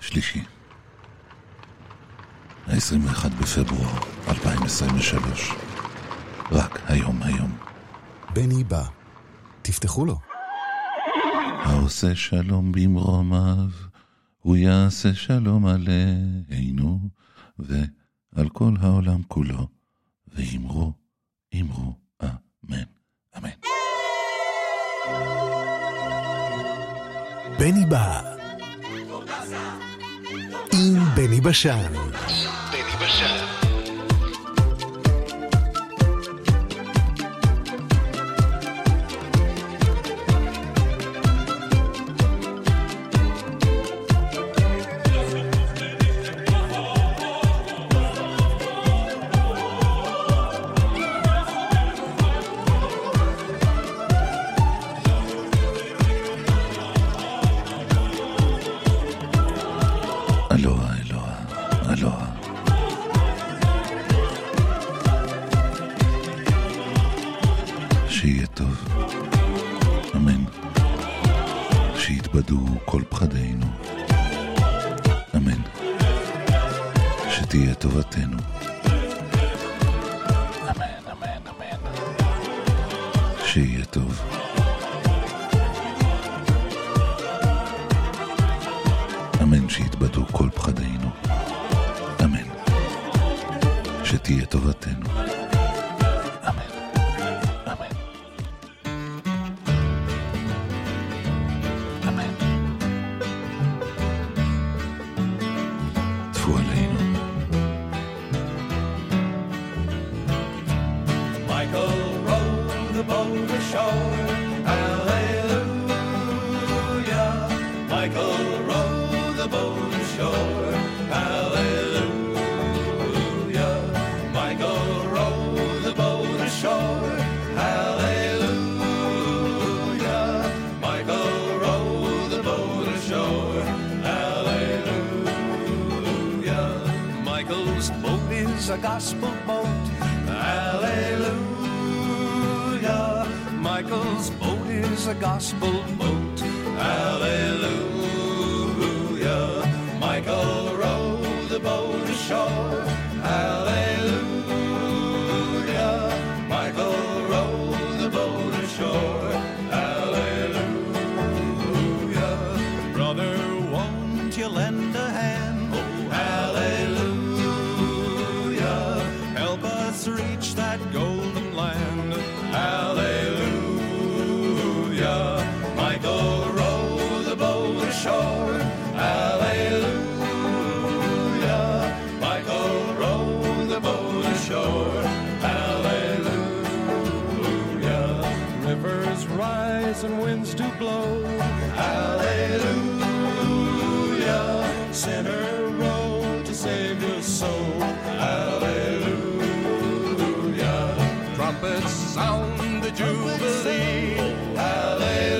שלישי, ה-21 בפברואר 2023, רק היום היום. בני בא, תפתחו לו. העושה שלום במרומיו, הוא יעשה שלום עלינו ועל כל העולם כולו, ואמרו, אמרו, אמן, אמן. בני בא. עם בני בשן. בני בשן. שתהיה the boat ashore. Hallelujah. Michael rowed the boat ashore. Hallelujah. Michael rowed the boat ashore. Hallelujah. Michael rowed the boat ashore. Hallelujah. Michael's boat is a gospel boat. Michael's boat is a gospel boat. Hallelujah. Michael rowed the boat ashore. Rise and winds do blow. Hallelujah. Sinner row to save your soul. Hallelujah. Trumpets sound the jubilee. Hallelujah.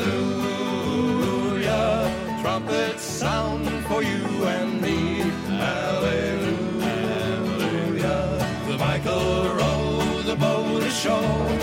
Trumpets sound for you and me. Hallelujah. The Michael row the boat ashore.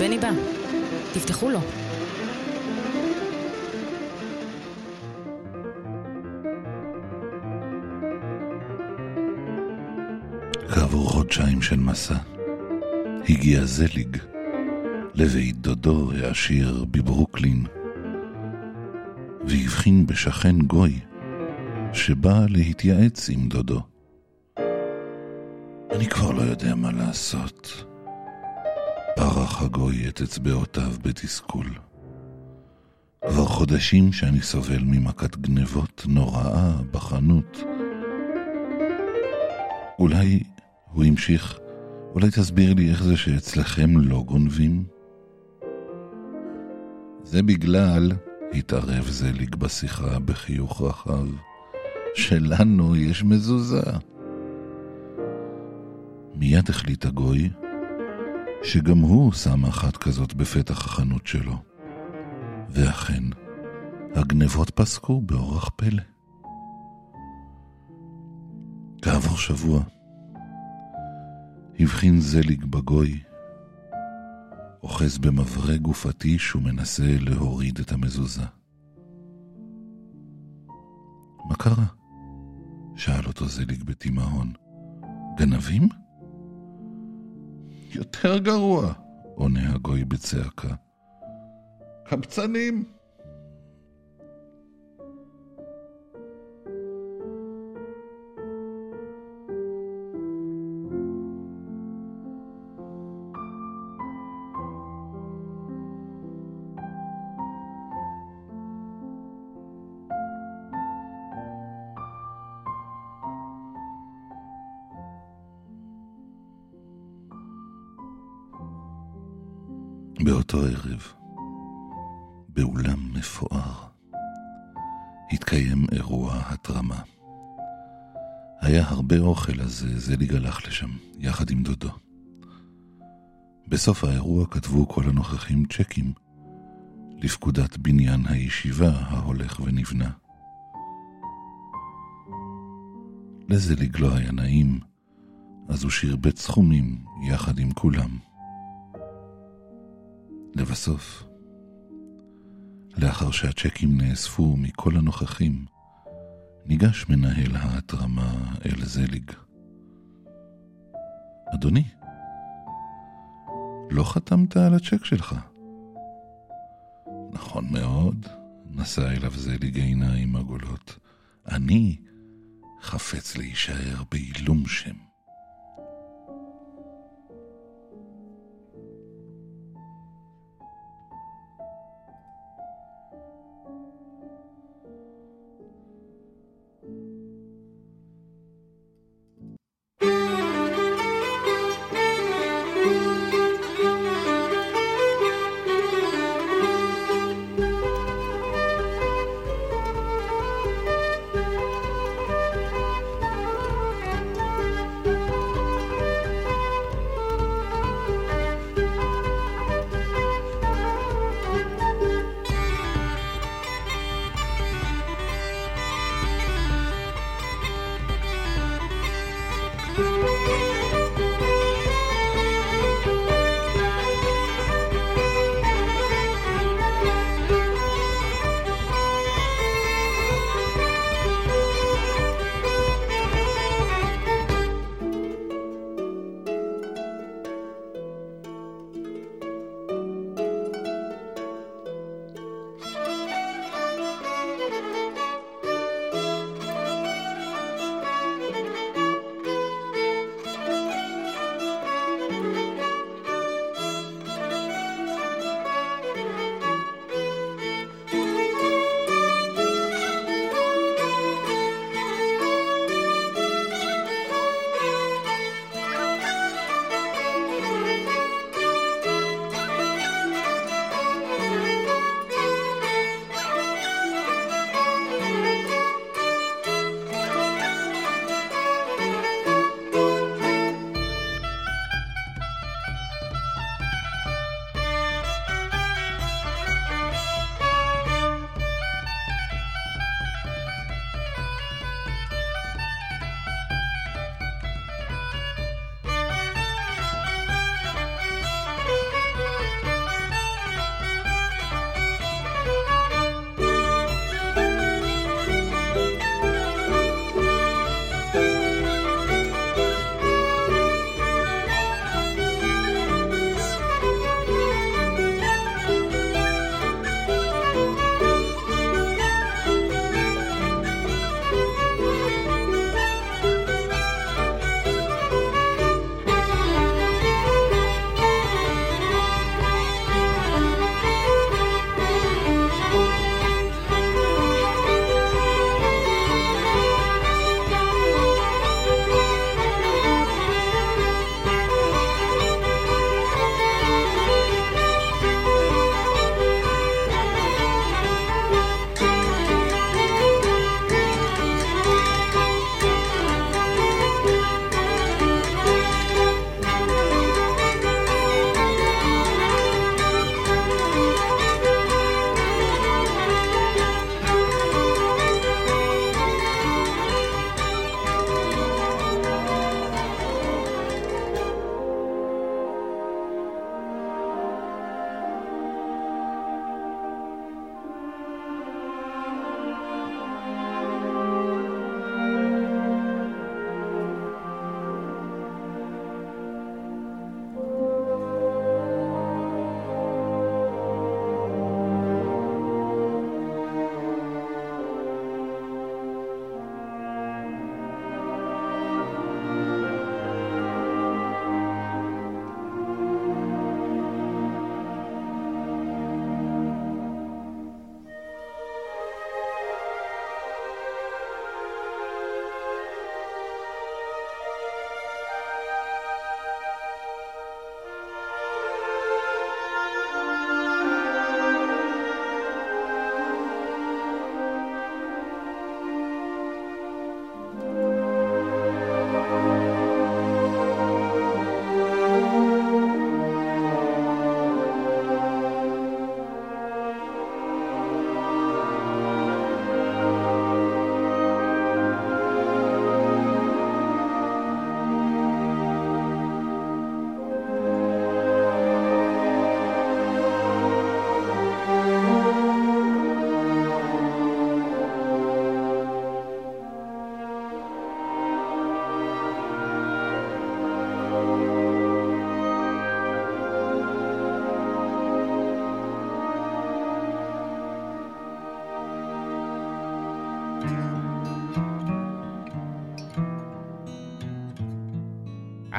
בני בא, תפתחו לו. כעבור חודשיים של מסע, הגיע זליג לבית דודו העשיר בברוקלין, והבחין בשכן גוי שבא להתייעץ עם דודו. אני כבר לא יודע מה לעשות. פרח הגוי את אצבעותיו בתסכול. כבר חודשים שאני סובל ממכת גנבות נוראה בחנות. אולי, הוא המשיך, אולי תסביר לי איך זה שאצלכם לא גונבים? זה בגלל, התערב זליג בשיחה בחיוך רחב, שלנו יש מזוזה. מיד החליט הגוי שגם הוא שם אחת כזאת בפתח החנות שלו. ואכן, הגנבות פסקו באורח פלא. כעבור שבוע, הבחין זליג בגוי, אוחז במברג ופטיש ומנסה להוריד את המזוזה. מה קרה? שאל אותו זליג בתימהון. גנבים? יותר גרוע, עונה הגוי בצעקה. קבצנים! באותו ערב, באולם מפואר, התקיים אירוע התרמה. היה הרבה אוכל, אז זליג הלך לשם, יחד עם דודו. בסוף האירוע כתבו כל הנוכחים צ'קים לפקודת בניין הישיבה ההולך ונבנה. לזליג לא היה נעים, אז הוא שרבט סכומים יחד עם כולם. לבסוף, לאחר שהצ'קים נאספו מכל הנוכחים, ניגש מנהל ההתרמה אל זליג. אדוני, לא חתמת על הצ'ק שלך. נכון מאוד, נשא אליו זליג עיניים עגולות. אני חפץ להישאר בעילום שם.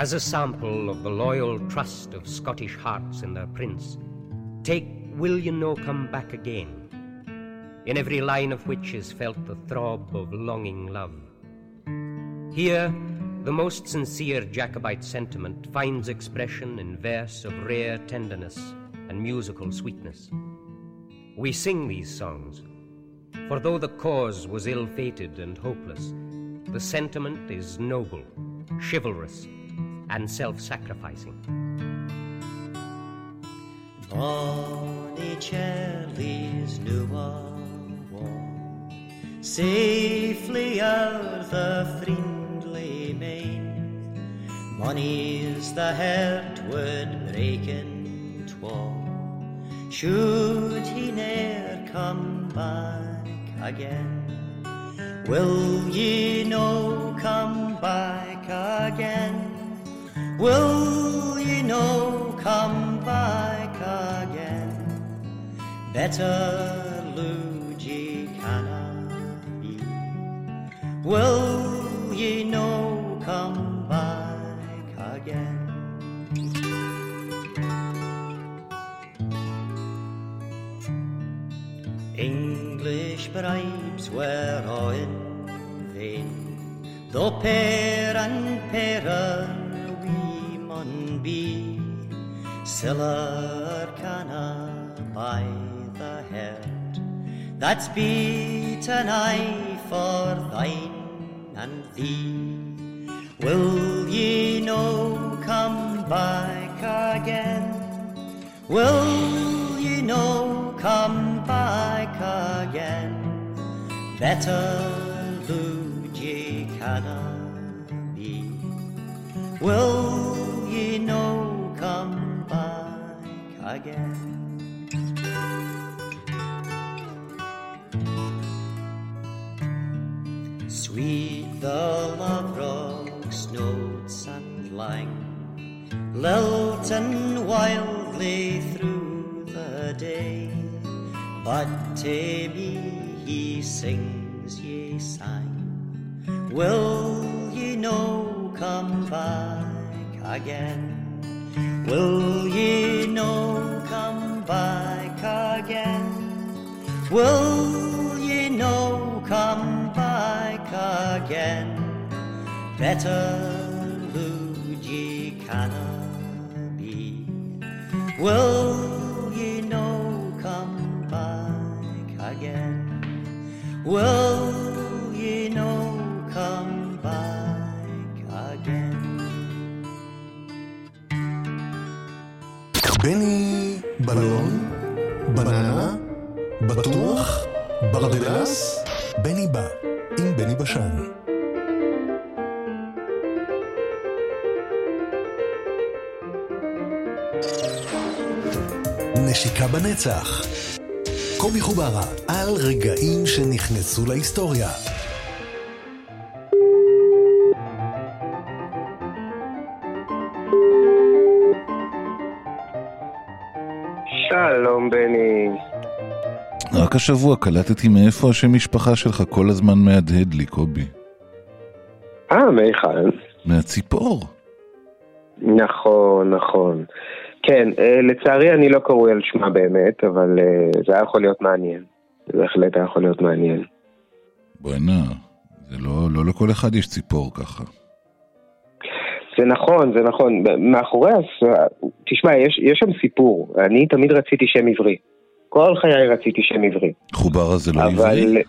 As a sample of the loyal trust of Scottish hearts in their prince, take Will You No Come Back Again, in every line of which is felt the throb of longing love. Here, the most sincere Jacobite sentiment finds expression in verse of rare tenderness and musical sweetness. We sing these songs, for though the cause was ill fated and hopeless, the sentiment is noble, chivalrous, and self sacrificing. Bonnie Charlie's new war, safely out the friendly main. Money's the heart would break in twa. Should he ne'er come back again? Will ye no come back again? Will ye no come back again? Better lose ye cannot be. Will ye no come back again? English bribes were all in vain, though pair and pair we be. Siller canna by the head, that's beaten I for thine and thee. Will ye no come back again? Will ye no come back again? Better lose ye canna be. Will again? Sweet the love rocks, notes and lang, lilting wildly through the day. But to me he sings ye sang. Will ye no come back again? Will ye no come back again? Will ye no come back again? Better lose ye canna be. Will ye no come back again? Will בני בלון? בננה? בטוח? ברדלס? בני בא, עם בני בשן. נשיקה בנצח. קובי חוברה, על רגעים שנכנסו להיסטוריה. רק השבוע קלטתי מאיפה השם משפחה שלך כל הזמן מהדהד לי, קובי. אה, מהיכן? מהציפור. נכון, נכון. כן, אה, לצערי אני לא קרוי על שמה באמת, אבל אה, זה היה יכול להיות מעניין. זה בהחלט היה יכול להיות מעניין. בוא'נה, זה לא, לא לכל אחד יש ציפור ככה. זה נכון, זה נכון. מאחורי הס... תשמע, יש, יש שם סיפור. אני תמיד רציתי שם עברי. כל חיי רציתי שם עברי. חוברה זה לא אבל... עברי?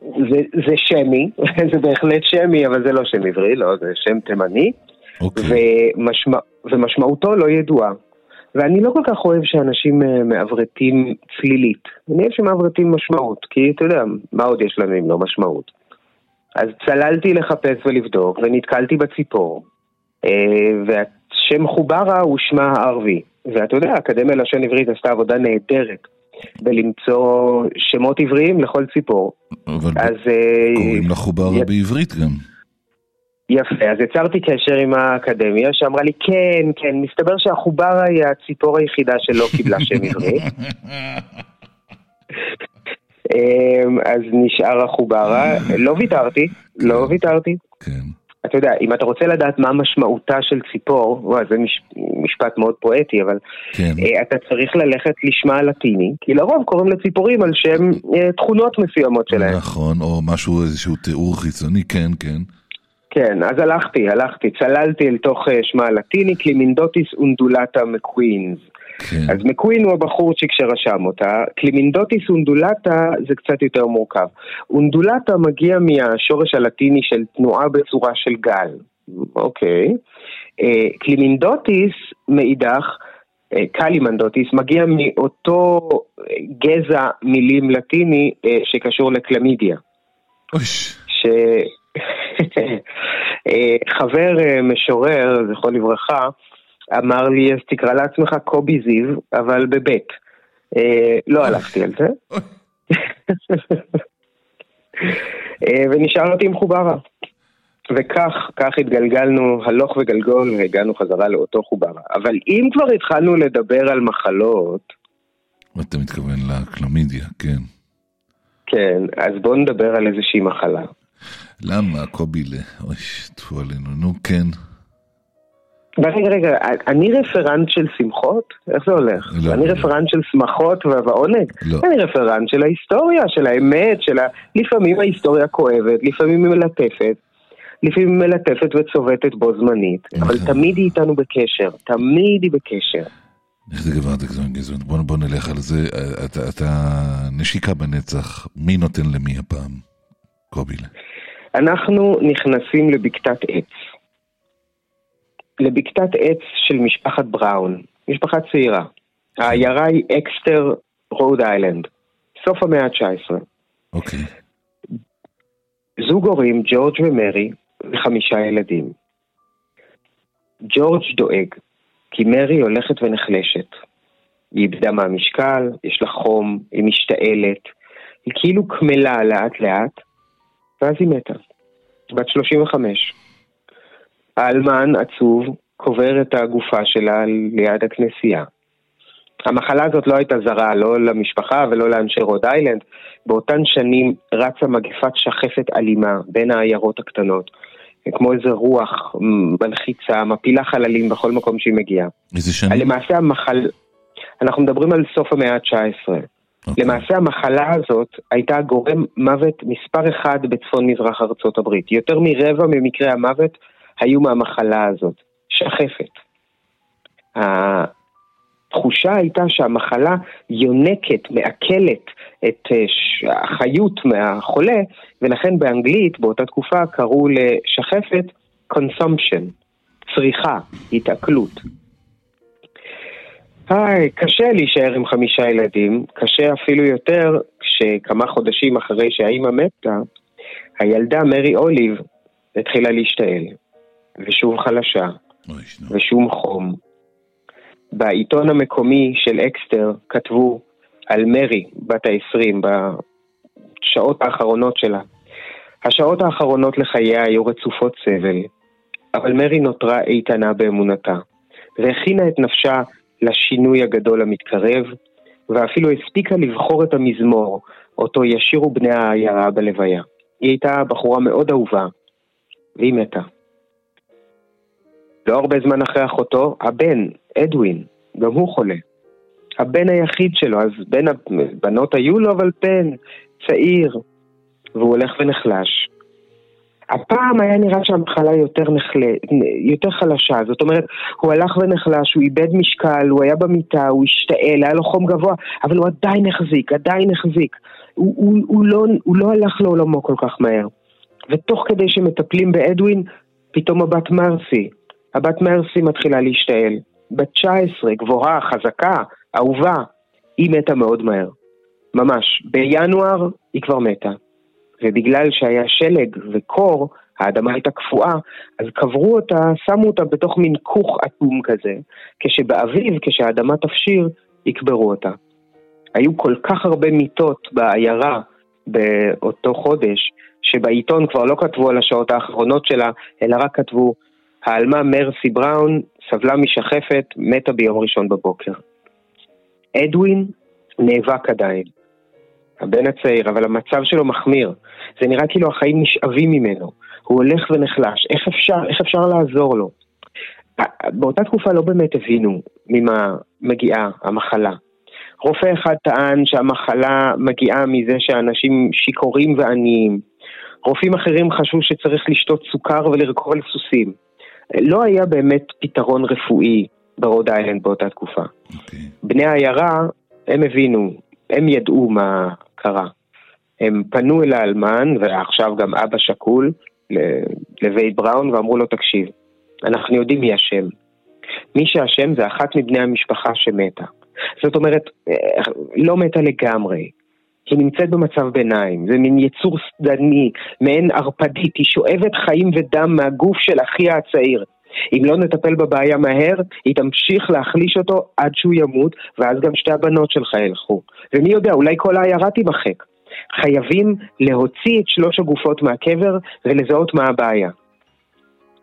זה, זה שמי, זה בהחלט שמי, אבל זה לא שם עברי, לא, זה שם תימני, אוקיי. ומשמע, ומשמעותו לא ידועה. ואני לא כל כך אוהב שאנשים אה, מעברתים צלילית. אני אוהב שמעברתים משמעות, כי אתה יודע, מה עוד יש לנו אם לא משמעות? אז צללתי לחפש ולבדוק, ונתקלתי בציפור, אה, והשם חוברה הוא שמה הערבי. ואתה יודע, האקדמיה ללשון עברית עשתה עבודה נהדרת בלמצוא שמות עבריים לכל ציפור. אבל אז... אה, קוראים לה חוברה י- בעברית גם. יפה, אז יצרתי קשר עם האקדמיה שאמרה לי כן, כן, מסתבר שהחוברה היא הציפור היחידה שלא קיבלה שם עברי. אמ, אז נשאר החוברה, לא ויתרתי, לא ויתרתי. כן. אתה יודע, אם אתה רוצה לדעת מה משמעותה של ציפור, וואי, זה מש, משפט מאוד פואטי, אבל כן. אה, אתה צריך ללכת לשמה הלטיני, כי לרוב קוראים לציפורים על שם אה, תכונות מסוימות שלהם. נכון, או משהו, איזשהו תיאור חיצוני, כן, כן. כן, אז הלכתי, הלכתי, צללתי אל תוך אה, שמה הלטיני, Chlamydotis undulata macqueenii. כן. אז מקווין הוא הבחורצ'יק שרשם אותה, Chlamydotis undulata זה קצת יותר מורכב. undulata מגיע מהשורש הלטיני של תנועה בצורה של גל, אוקיי. אה, Chlamydotis מאידך, אה, Chlamydotis, מגיע מאותו גזע מילים לטיני אה, שקשור לקלמידיה. ש... חבר משורר, זכרו לברכה, אמר לי, אז תקרא לעצמך קובי זיבה, אבל בבית. אה, לא הלכתי על זה. אה, ונשארתי עם חוברה. וכך, כך התגלגלנו הלוך וגלגול והגענו חזרה לאותו חוברה. אבל אם כבר התחלנו לדבר על מחלות, אתה מתכוון לקלמידיה, כן. כן, אז בואו נדבר על איזושהי מחלה. למה, קובילה? אויש, טפו עלינו, נו, כן. רגע, רגע, אני רפרנט של שמחות? איך זה הולך? לא. אני רפרנט של שמחות ועונג? לא. אני רפרנט של ההיסטוריה, של האמת, של ה... לפעמים ההיסטוריה כואבת, לפעמים היא מלטפת, לפעמים היא מלטפת וצובטת בו זמנית, אבל נכון. תמיד היא איתנו בקשר, תמיד היא בקשר. איך זה גברת גזון גזון? בוא, בוא נלך על זה. אתה, אתה נשיקה בנצח, מי נותן למי הפעם? קובילה. אנחנו נכנסים לבקתת עץ. לבקתת עץ של משפחת בראון, משפחה צעירה. העיירה היא אקסטר רוד איילנד, סוף המאה ה-19. אוקיי. זוג הורים, ג'ורג' ומרי, וחמישה ילדים. ג'ורג' דואג, כי מרי הולכת ונחלשת. היא איבדה מהמשקל, יש לה חום, היא משתעלת, היא כאילו קמלה לאט לאט, ואז היא מתה. בת 35. האלמן, עצוב, קובר את הגופה שלה ליד הכנסייה. המחלה הזאת לא הייתה זרה, לא למשפחה ולא לאנשי רוד איילנד. באותן שנים רצה מגפת שחפת אלימה בין העיירות הקטנות. כמו איזה רוח מלחיצה, מפילה חללים בכל מקום שהיא מגיעה. איזה שנים? למעשה המחל... אנחנו מדברים על סוף המאה ה-19. אוקיי. למעשה המחלה הזאת הייתה גורם מוות מספר אחד בצפון מזרח ארצות הברית. יותר מרבע ממקרי המוות היו מהמחלה הזאת, שחפת. התחושה הייתה שהמחלה יונקת, מעכלת את אה, החיות מהחולה, ולכן באנגלית באותה תקופה קראו לשחפת consumption, צריכה, התעכלות. היי, קשה להישאר עם חמישה ילדים, קשה אפילו יותר כשכמה חודשים אחרי שהאימא מתה, הילדה מרי אוליב התחילה להשתעל, ושוב חלשה. ושום חום. בעיתון המקומי של אקסטר כתבו על מרי, בת ה-20, בשעות האחרונות שלה. השעות האחרונות לחייה היו רצופות סבל, אבל מרי נותרה איתנה באמונתה, והכינה את נפשה לשינוי הגדול המתקרב, ואפילו הספיקה לבחור את המזמור, אותו ישירו בני העיירה בלוויה. היא הייתה בחורה מאוד אהובה, והיא מתה. לא הרבה זמן אחרי אחותו, הבן, אדווין, גם הוא חולה. הבן היחיד שלו, אז בין הבנות היו לו, אבל בן, צעיר, והוא הולך ונחלש. הפעם היה נראה שהמחלה יותר, נחל... יותר חלשה, זאת אומרת, הוא הלך ונחלש, הוא איבד משקל, הוא היה במיטה, הוא השתעל, היה לו חום גבוה, אבל הוא עדיין החזיק, עדיין החזיק. הוא, הוא, הוא, לא, הוא לא הלך לעולמו כל כך מהר. ותוך כדי שמטפלים באדווין, פתאום הבת מרסי, הבת מרסי מתחילה להשתעל. בת 19, גבוהה, חזקה, אהובה, היא מתה מאוד מהר. ממש. בינואר היא כבר מתה. ובגלל שהיה שלג וקור, האדמה הייתה קפואה, אז קברו אותה, שמו אותה בתוך מין כוך אטום כזה, כשבאביב, כשהאדמה תפשיר, יקברו אותה. היו כל כך הרבה מיטות בעיירה באותו חודש, שבעיתון כבר לא כתבו על השעות האחרונות שלה, אלא רק כתבו, העלמה מרסי בראון סבלה משחפת, מתה ביום ראשון בבוקר. אדווין נאבק עדיין. הבן הצעיר, אבל המצב שלו מחמיר. זה נראה כאילו החיים נשאבים ממנו. הוא הולך ונחלש. איך אפשר, איך אפשר לעזור לו? באותה תקופה לא באמת הבינו ממה מגיעה המחלה. רופא אחד טען שהמחלה מגיעה מזה שאנשים שיכורים ועניים. רופאים אחרים חשבו שצריך לשתות סוכר ולרכוב על סוסים. לא היה באמת פתרון רפואי ברוד איילנד באותה תקופה. Okay. אוקיי. בני העיירה, הם הבינו, הם ידעו מה קרה. הם פנו אל האלמן, ועכשיו גם אבא שכול, לווייד בראון, ואמרו לו, תקשיב, אנחנו יודעים מי אשם. מי שאשם זה אחת מבני המשפחה שמתה. זאת אומרת, אה, לא מתה לגמרי. היא נמצאת במצב ביניים, זה מין יצור שדני, מעין ערפדית, היא שואבת חיים ודם מהגוף של אחיה הצעיר. אם לא נטפל בבעיה מהר, היא תמשיך להחליש אותו עד שהוא ימות, ואז גם שתי הבנות שלך ילכו. ומי יודע, אולי כל העיירה תימחק. חייבים להוציא את שלוש הגופות מהקבר ולזהות מה הבעיה.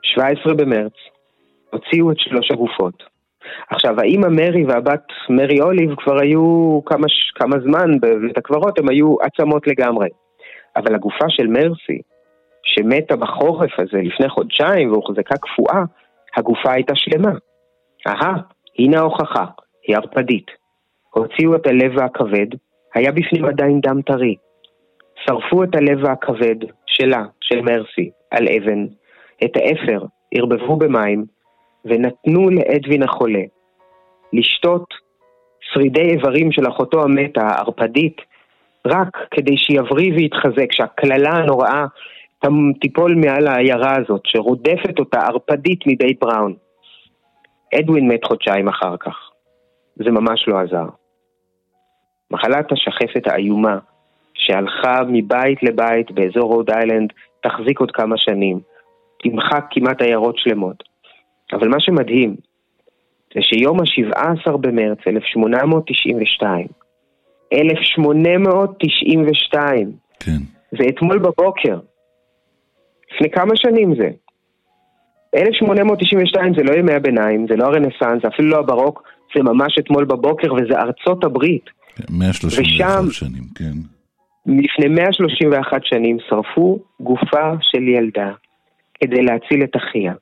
17 במרץ, הוציאו את שלוש הגופות. עכשיו, האימא מרי והבת מרי אוליב כבר היו כמה, כמה זמן בבית הקברות, הן היו עצמות לגמרי. אבל הגופה של מרסי, שמתה בחורף הזה לפני חודשיים והוחזקה קפואה, הגופה הייתה שלמה. אהה, הנה ההוכחה, היא ערפדית. הוציאו את הלב הכבד, היה בפנים עדיין דם טרי. שרפו את הלב הכבד שלה, של מרסי, על אבן, את האפר ערבבו במים ונתנו לאדווין החולה לשתות שרידי איברים של אחותו המתה, הערפדית, רק כדי שיבריא ויתחזק, שהקללה הנוראה תיפול מעל העיירה הזאת, שרודפת אותה ערפדית מבית בראון. אדווין מת חודשיים אחר כך. זה ממש לא עזר. מחלת השחפת האיומה, שהלכה מבית לבית באזור רוד איילנד, תחזיק עוד כמה שנים. תמחק כמעט עיירות שלמות. אבל מה שמדהים, זה שיום ה-17 במרץ 1892, 1892, כן. זה אתמול בבוקר. לפני כמה שנים זה? 1892 זה לא ימי הביניים, זה לא הרנסאנס, זה אפילו לא הברוק, זה ממש אתמול בבוקר וזה ארצות הברית. 131 ושם- שנים, כן. לפני 131 שנים שרפו גופה של ילדה כדי להציל את אחיה.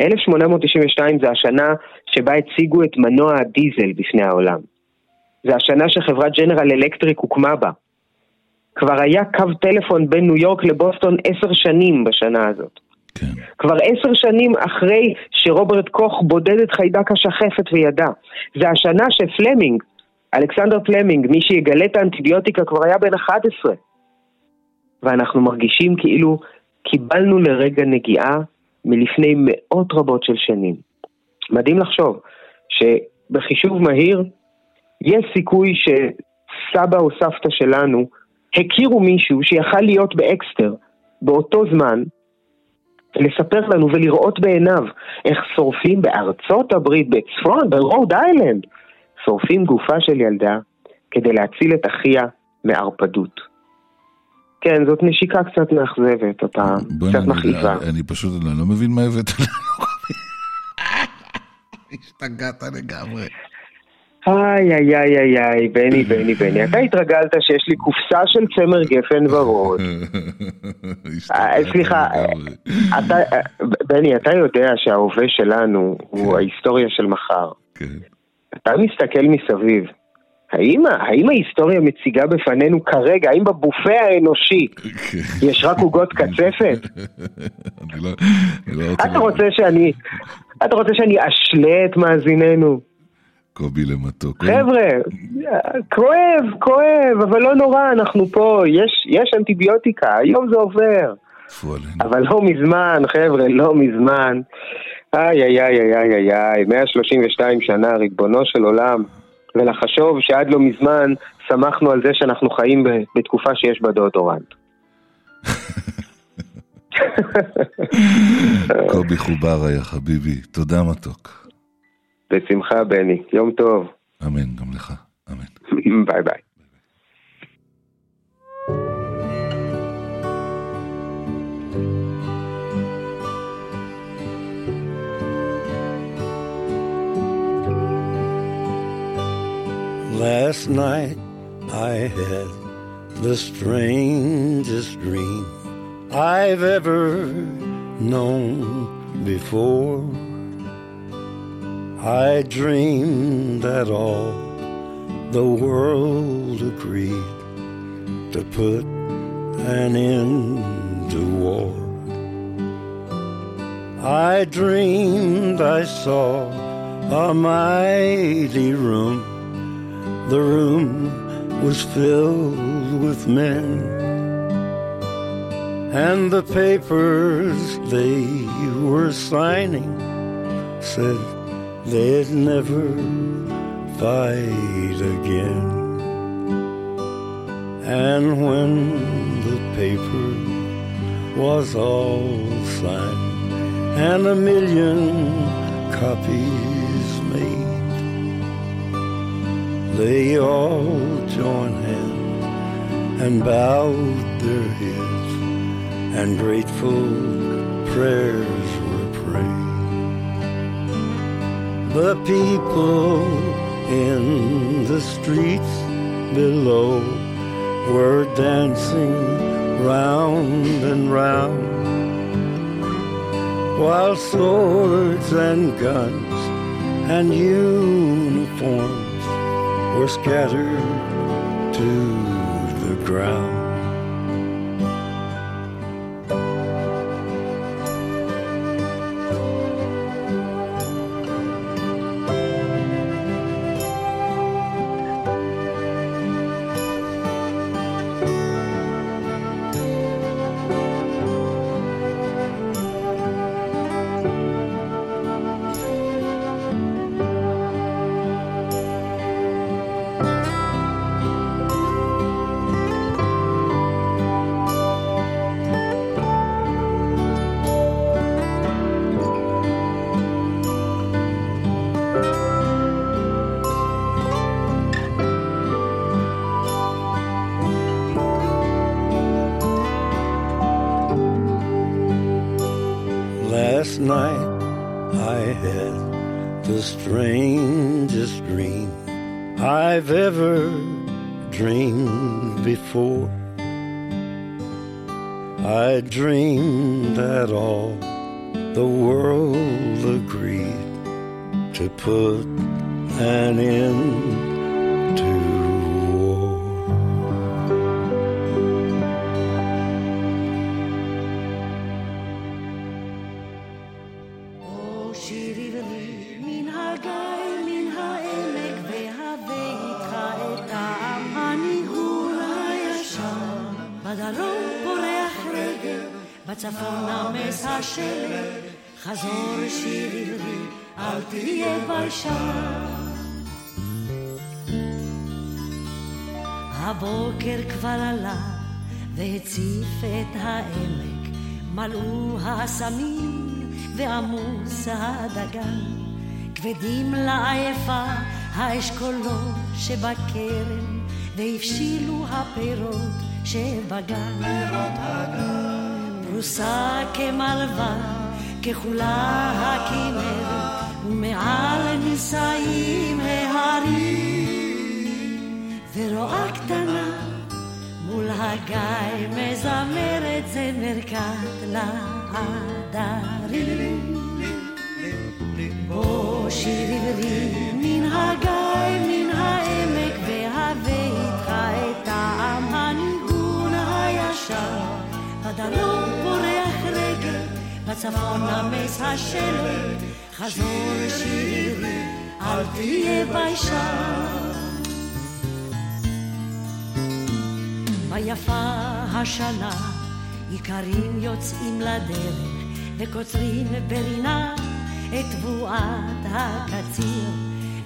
1892 זה השנה שבה הציגו את מנוע הדיזל בפני העולם. זה השנה שחברת ג'נרל אלקטריק הוקמה בה. כבר היה קו טלפון בין ניו יורק לבוסטון עשר שנים בשנה הזאת. כן. כבר עשר שנים אחרי שרוברט קוך בודד את חיידק השחפת וידע. זה השנה שפלמינג, אלכסנדר פלמינג, מי שיגלה את האנטיביוטיקה כבר היה בן 11. ואנחנו מרגישים כאילו קיבלנו לרגע נגיעה מלפני מאות רבות של שנים. מדהים לחשוב שבחישוב מהיר יש סיכוי שסבא או סבתא שלנו הכירו מישהו שיכל להיות באקסטר באותו זמן ולספר לנו ולראות בעיניו איך שורפים בארצות הברית, בצפון, ברוד איילנד, שורפים גופה של ילדה כדי להציל את אחיה מערפדות. כן, זאת נשיקה קצת מאכזבת, בוא'נה, קצת מכאיבה. אני פשוט אני לא מבין מה הבאת לנו. השתגעת לגמרי. איי, איי, איי, איי, איי, בני, בני, בני, אתה התרגלת שיש לי קופסה של צמר גפן בראש. אה, סליחה. אתה, בני, אתה יודע שההווה שלנו הוא ההיסטוריה של מחר. כן. אתה מסתכל מסביב. האם, האם ההיסטוריה מציגה בפנינו כרגע, האם בבופה האנושי כן. יש רק עוגות קצפת? אני לא אני לא. אתה רוצה שאני, אתה רוצה שאני אשלה את מאזיננו? קובי למתוק. חבר'ה, כואב, כואב, אבל לא נורא, אנחנו פה, יש, יש אנטיביוטיקה, היום זה עובר. אבל לא מזמן, חבר'ה, לא מזמן. איי, איי, איי, איי, איי, איי, 132 שנה, ריבונו של עולם. ולחשוב שעד לא מזמן שמחנו על זה שאנחנו חיים בתקופה שיש בה דאודורנט. קובי חוברה, יא חביבי. תודה מתוק. בשמחה, בני. יום טוב. אמן, גם לך. אמן. ביי ביי. Last night I had the strangest dream I've ever known before. I dreamed that all the world agreed to put an end to war. I dreamed I saw a mighty room. The room was filled with men. And the papers they were signing said they'd never fight again. And when the paper was all signed and a million copies they all joined hands and bowed their heads, and grateful prayers were prayed. The people in the streets below were dancing round and round while swords and guns and uniforms were scattered to the ground. הבוקר כבר עלה והציף את העמק, מלאו האסמים ועמוס הדגן, כבדים לעייפה האשכולות שבכרם, והבשילו הפירות שבגן. פרוסה כמלווה, כחולה הכנרת, ומעל נישאים ההרים, ורואה קטנה מול הגיא מזמרת זמר קט לעדרים. או שיר עברי מן הגיא, מן העמק, והווה איתך את טעם הניגון הישר. בדרום פורח רגל, בצפון נמס השלג, חזור שירי, אל תהיה ביישן. ויפה השנה, איכרים יוצאים לדרך, וקוצרים ברינה את תבואת הקציר,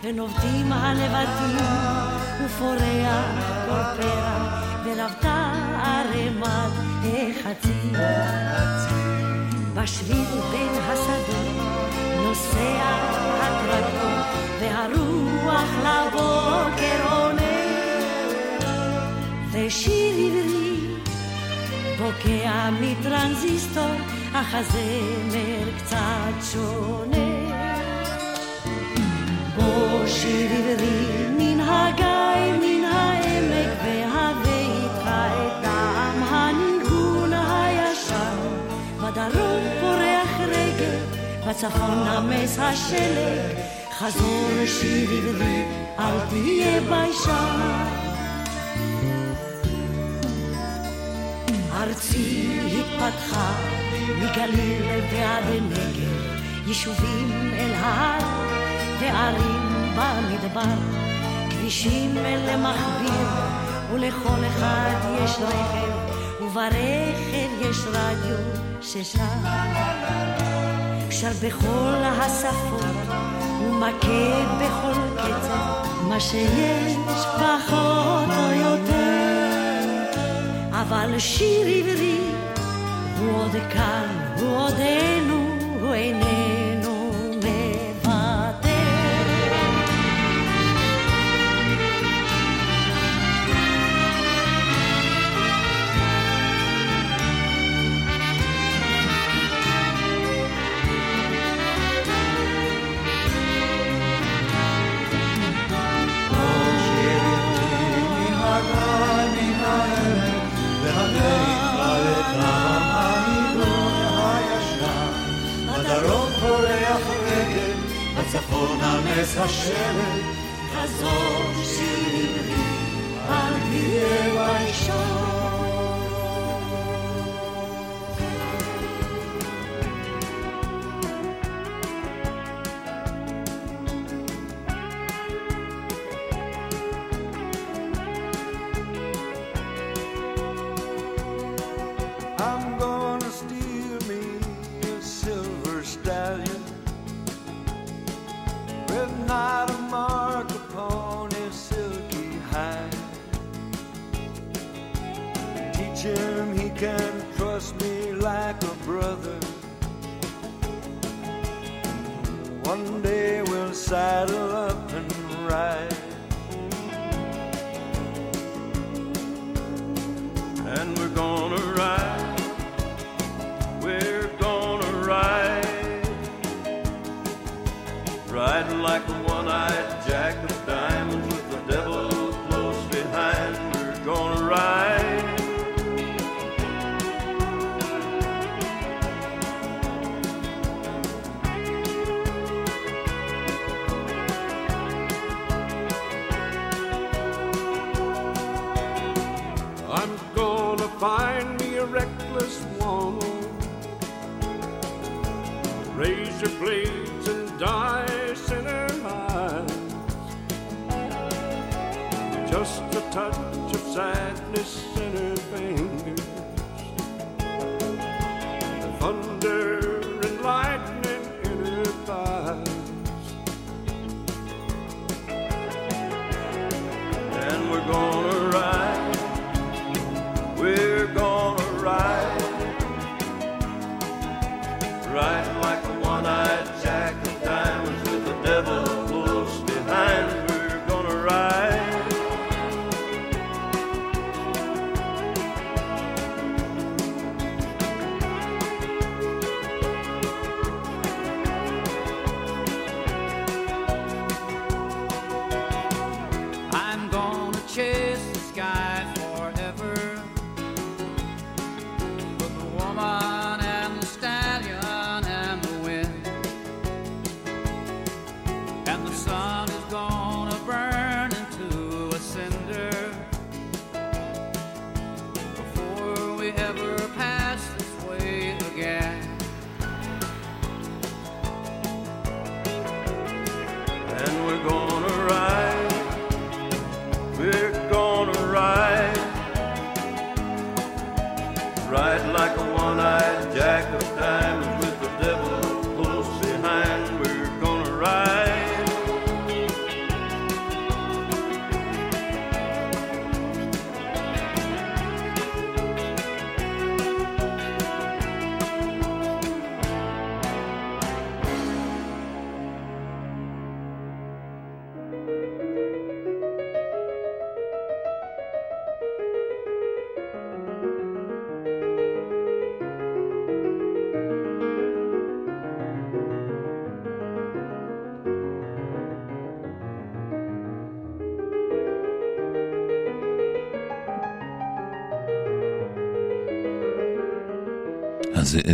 ונובטים הלבטים, ופורח כל פרח, ולבטה ערימת החציר. בשביל בין השדות נוסע הטרקטור, והרוח לבוקר עונה. לשיר עברי, בוקע מטרנזיסטור, אך הזמר קצת שונה. בוא שיר עברי מן הגיא, מן העמק והווה איתך את טעם הניגון הישר. בדרום פורח רגל, בצפון נמס השלג, חזור שיר עברי, אל תהיה ביישן. ארצי התפתחה מגליל ועד נגב, יישובים אל ההר וערים במדבר, כבישים למכביר ולכל אחד יש רכב וברכב יש רדיו ששר. שר בכל השפות ומכה בכל קצב מה שיש פחות או יותר. אבל שיר עברי הוא עוד כאן, הוא עודנו, הוא איננו. בצפון הנס השלג, חזור שירי, אל תהיה ביישן. up and right. touch.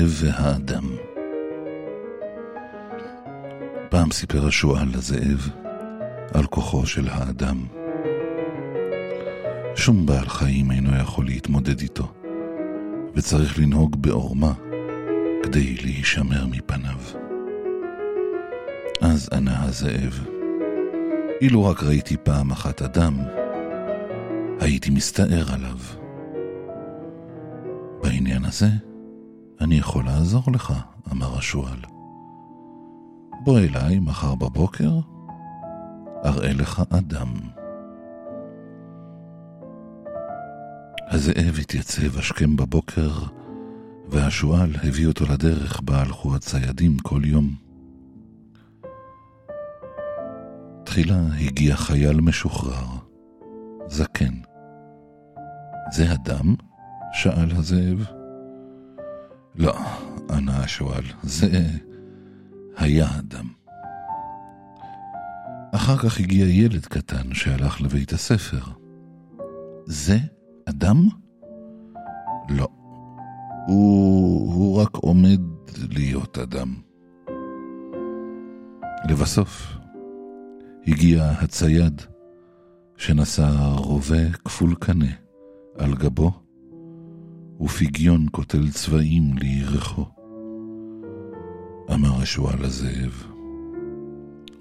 הזאב והאדם. פעם סיפר השועל לזאב על כוחו של האדם. שום בעל חיים אינו יכול להתמודד איתו, וצריך לנהוג בעורמה כדי להישמר מפניו. אז ענה הזאב, אילו רק ראיתי פעם אחת אדם, הייתי מסתער עליו. בעניין הזה, אני יכול לעזור לך, אמר השועל. בוא אליי מחר בבוקר, אראה לך אדם. הזאב התייצב השכם בבוקר, והשועל הביא אותו לדרך בה הלכו הציידים כל יום. תחילה הגיע חייל משוחרר, זקן. זה אדם? שאל הזאב. לא, ענה השועל, זה היה אדם. אחר כך הגיע ילד קטן שהלך לבית הספר. זה אדם? לא. הוא, הוא רק עומד להיות אדם. לבסוף, הגיע הצייד שנשא רובה כפול קנה על גבו ופגיון קוטל צבעים לירכו. אמר השועל לזאב,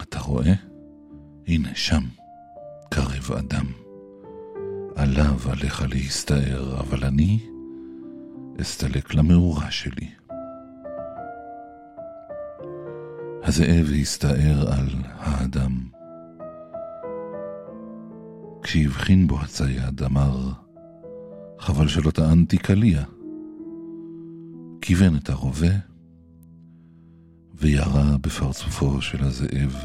אתה רואה? הנה שם, קרב אדם. עליו עליך להסתער, אבל אני אסתלק למאורה שלי. הזאב הסתער על האדם. כשהבחין בו הצייד, אמר, חבל שלא טענתי קליע. כיוון את הרובה וירה בפרצופו של הזאב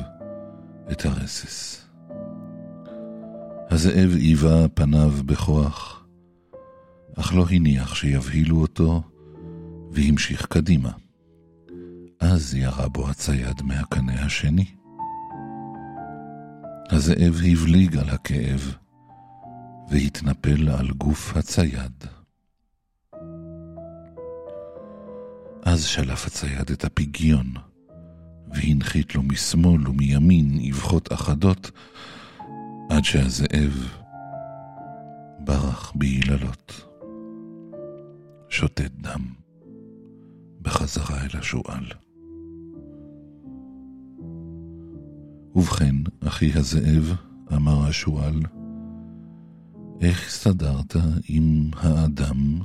את הרסס. הזאב היווה פניו בכוח, אך לא הניח שיבהילו אותו, והמשיך קדימה. אז ירה בו הצייד מהקנה השני. הזאב הבליג על הכאב, והתנפל על גוף הצייד. אז שלף הצייד את הפיגיון, והנחית לו משמאל ומימין אבחות אחדות, עד שהזאב ברח ביללות. שותת דם, בחזרה אל השועל. ובכן, אחי הזאב, אמר השועל, איך הסתדרת עם האדם?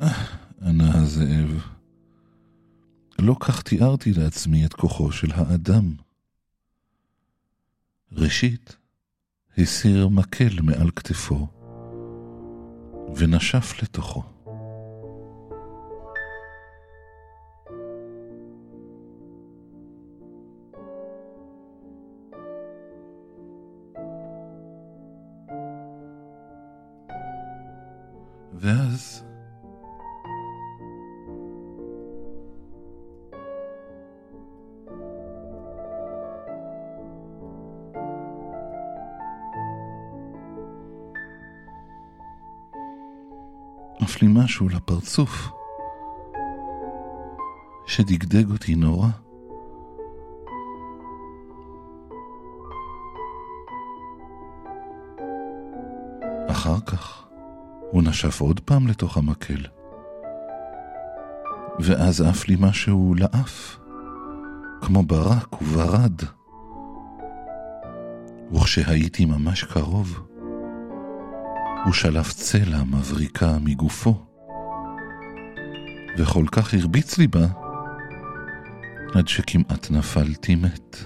אה, ענה הזאב, לא כך תיארתי לעצמי את כוחו של האדם. ראשית, הסיר מקל מעל כתפו, ונשף לתוכו. משהו לפרצוף שדגדג אותי נורא. אחר כך הוא נשף עוד פעם לתוך המקל. ואז עף לי משהו לאף, כמו ברק וברד. וכשהייתי ממש קרוב, הוא שלף צלע מבריקה מגופו, וכל כך הרביץ לי בה, עד שכמעט נפלתי מת.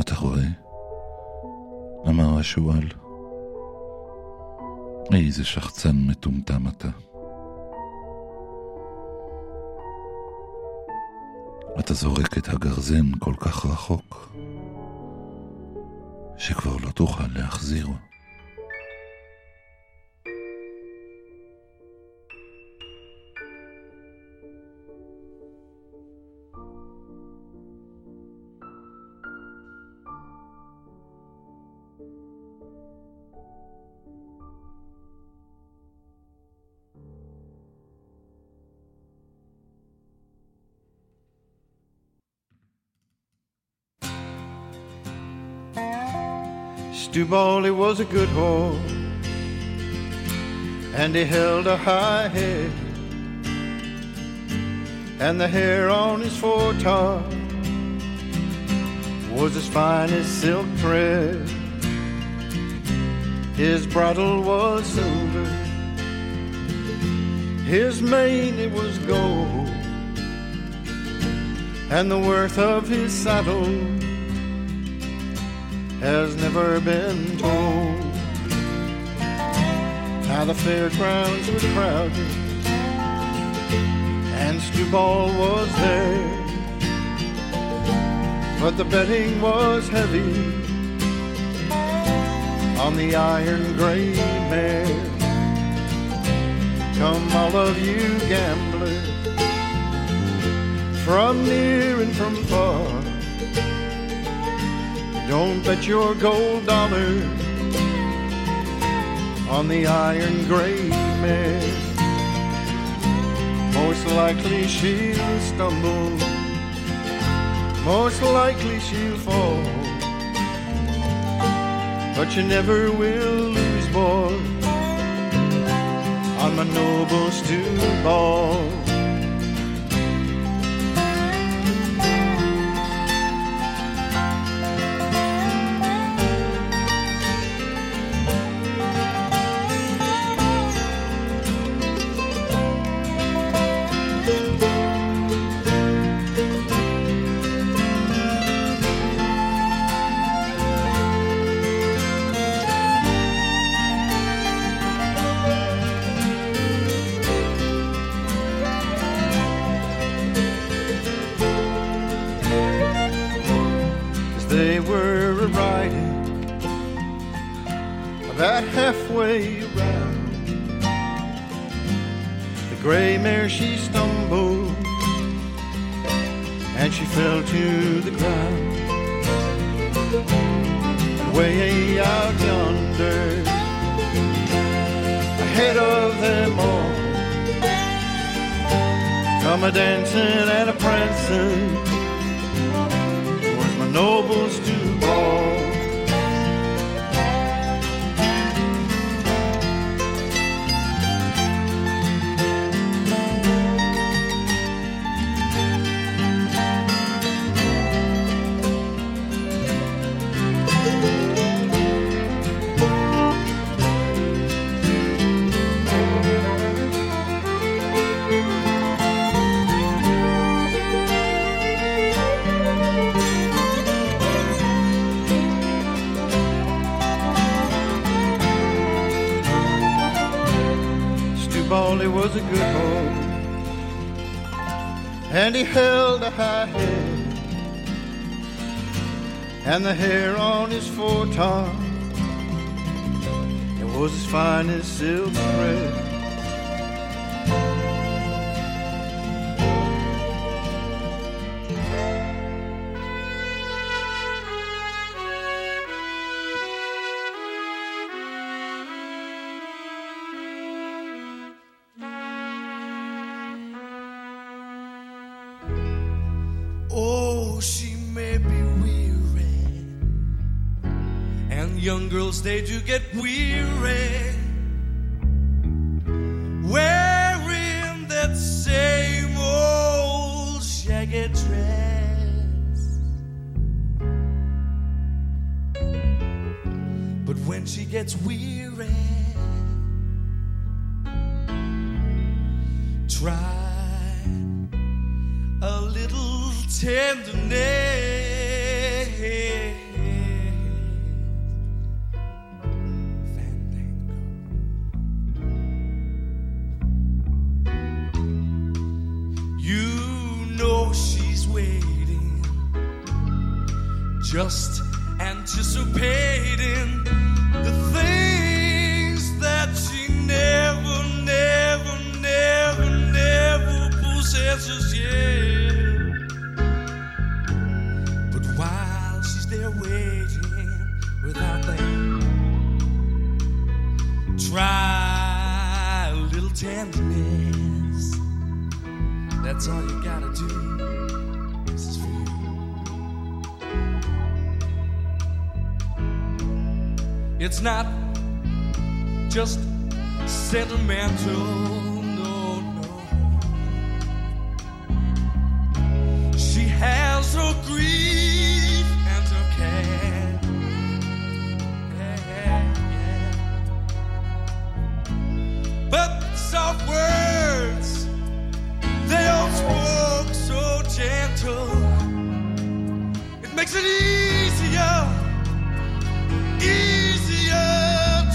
אתה רואה? אמר השועל. איזה שחצן מטומטם אתה. אתה זורק את הגרזן כל כך רחוק, שכבר לא תוכל להחזירו. Stu Bally was a good horse, and he held a high head, and the hair on his foretop was as fine as silk thread. His bridle was silver, his mane it was gold, and the worth of his saddle has never been told. Now the fairgrounds were crowded, and Stuball was there. But the betting was heavy on the iron gray mare. Come, all of you gamblers, from near and from far. Don't bet your gold dollar on the iron gray mare. Most likely she'll stumble, most likely she'll fall. But you never will lose, boy, on my noble stew ball. Bally was a good horse, and he held a high head, and the hair on his foretop it was as fine as silk thread. stage you get weary. That's all you gotta do. This is for you. It's not just sentimental, no, no. She has her grief and her care. Yeah, yeah. But soft words, gentle. It makes it easier, easier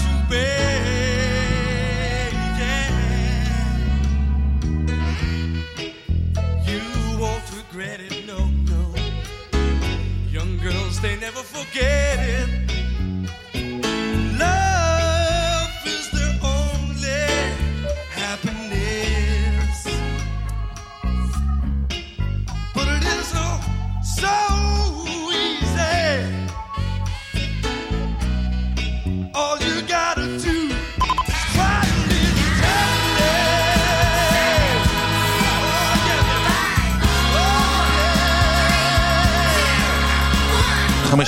to bear. Yeah. You won't regret it, no, no. Young girls, they never forget it.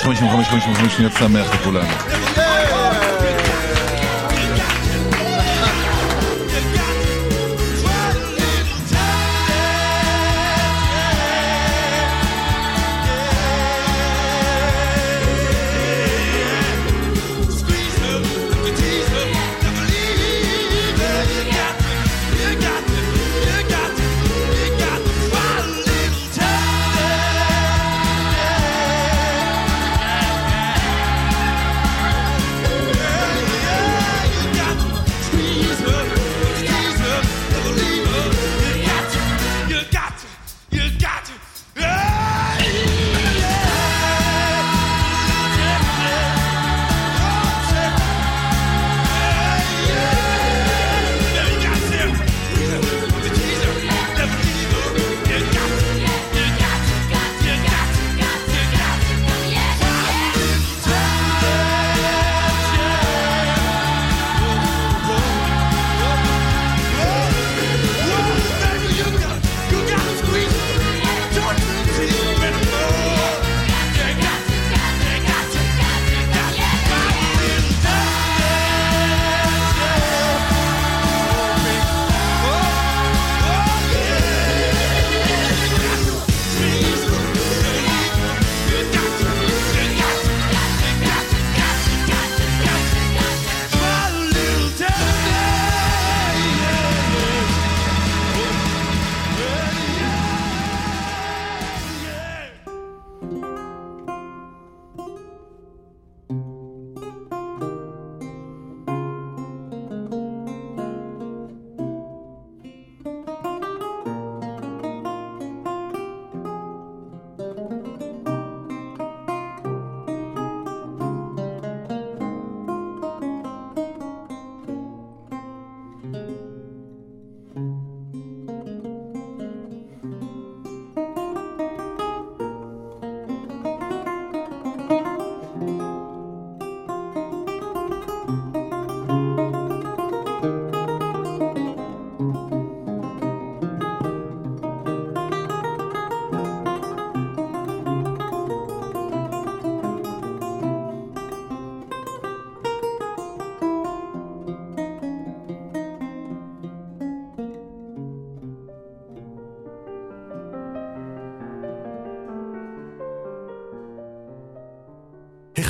yeah. חמש, חמישים, חמש, חמישים, חמש שניות שמח לכולנו.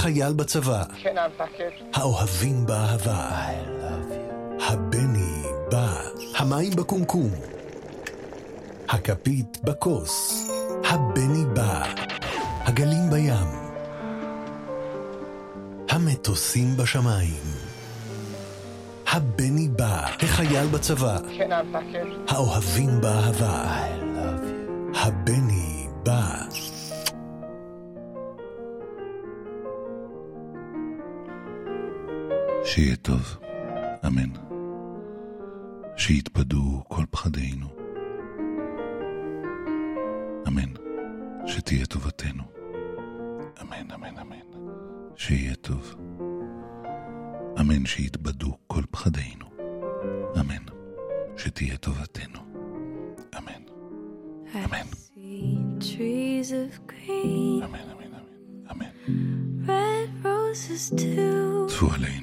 החייל בצבא. האוהבים באהבה, הבני בא, המים בקומקום, הכפית בכוס, הבני בא, הגלים בים, המטוסים בשמיים. הבני בא, החייל בצבא. האוהבים באהבה, שיהיה טוב, אמן. שיתבדו כל פחדינו. אמן. שתהיה טובתנו. אמן, אמן, אמן. שיהיה טוב. אמן שיתבדו כל פחדינו. אמן. שתהיה טובתנו. אמן. Trees of green. Red roses too. עטפו עלינו.